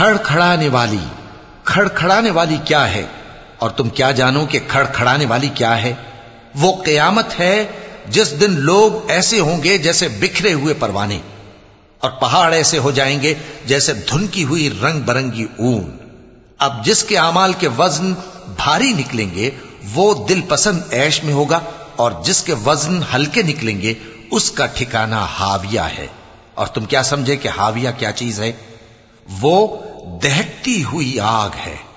खड़खड़ाने वाली। खड़खड़ाने वाली क्या है? और तुम क्या जानो कि खड़खड़ाने वाली क्या है? वो कयामत है, जिस दिन लोग ऐसे होंगे जैसे बिखरे हुए परवाने, और पहाड़ ऐसे हो जाएँगे जैसे धुनकी हुई रंग बरंगी ऊन। अब जिसके अमाल के वज़न भारी निकलेंगे, वो दिल पसंद ऐश में होगा, और जिसके वज़न हल्के निकलेंगे, उसका ठिकाना हाविया है। और तुम क्या समझे कि हाविया क्या चीज़ है? वो दहकती हुई आग है।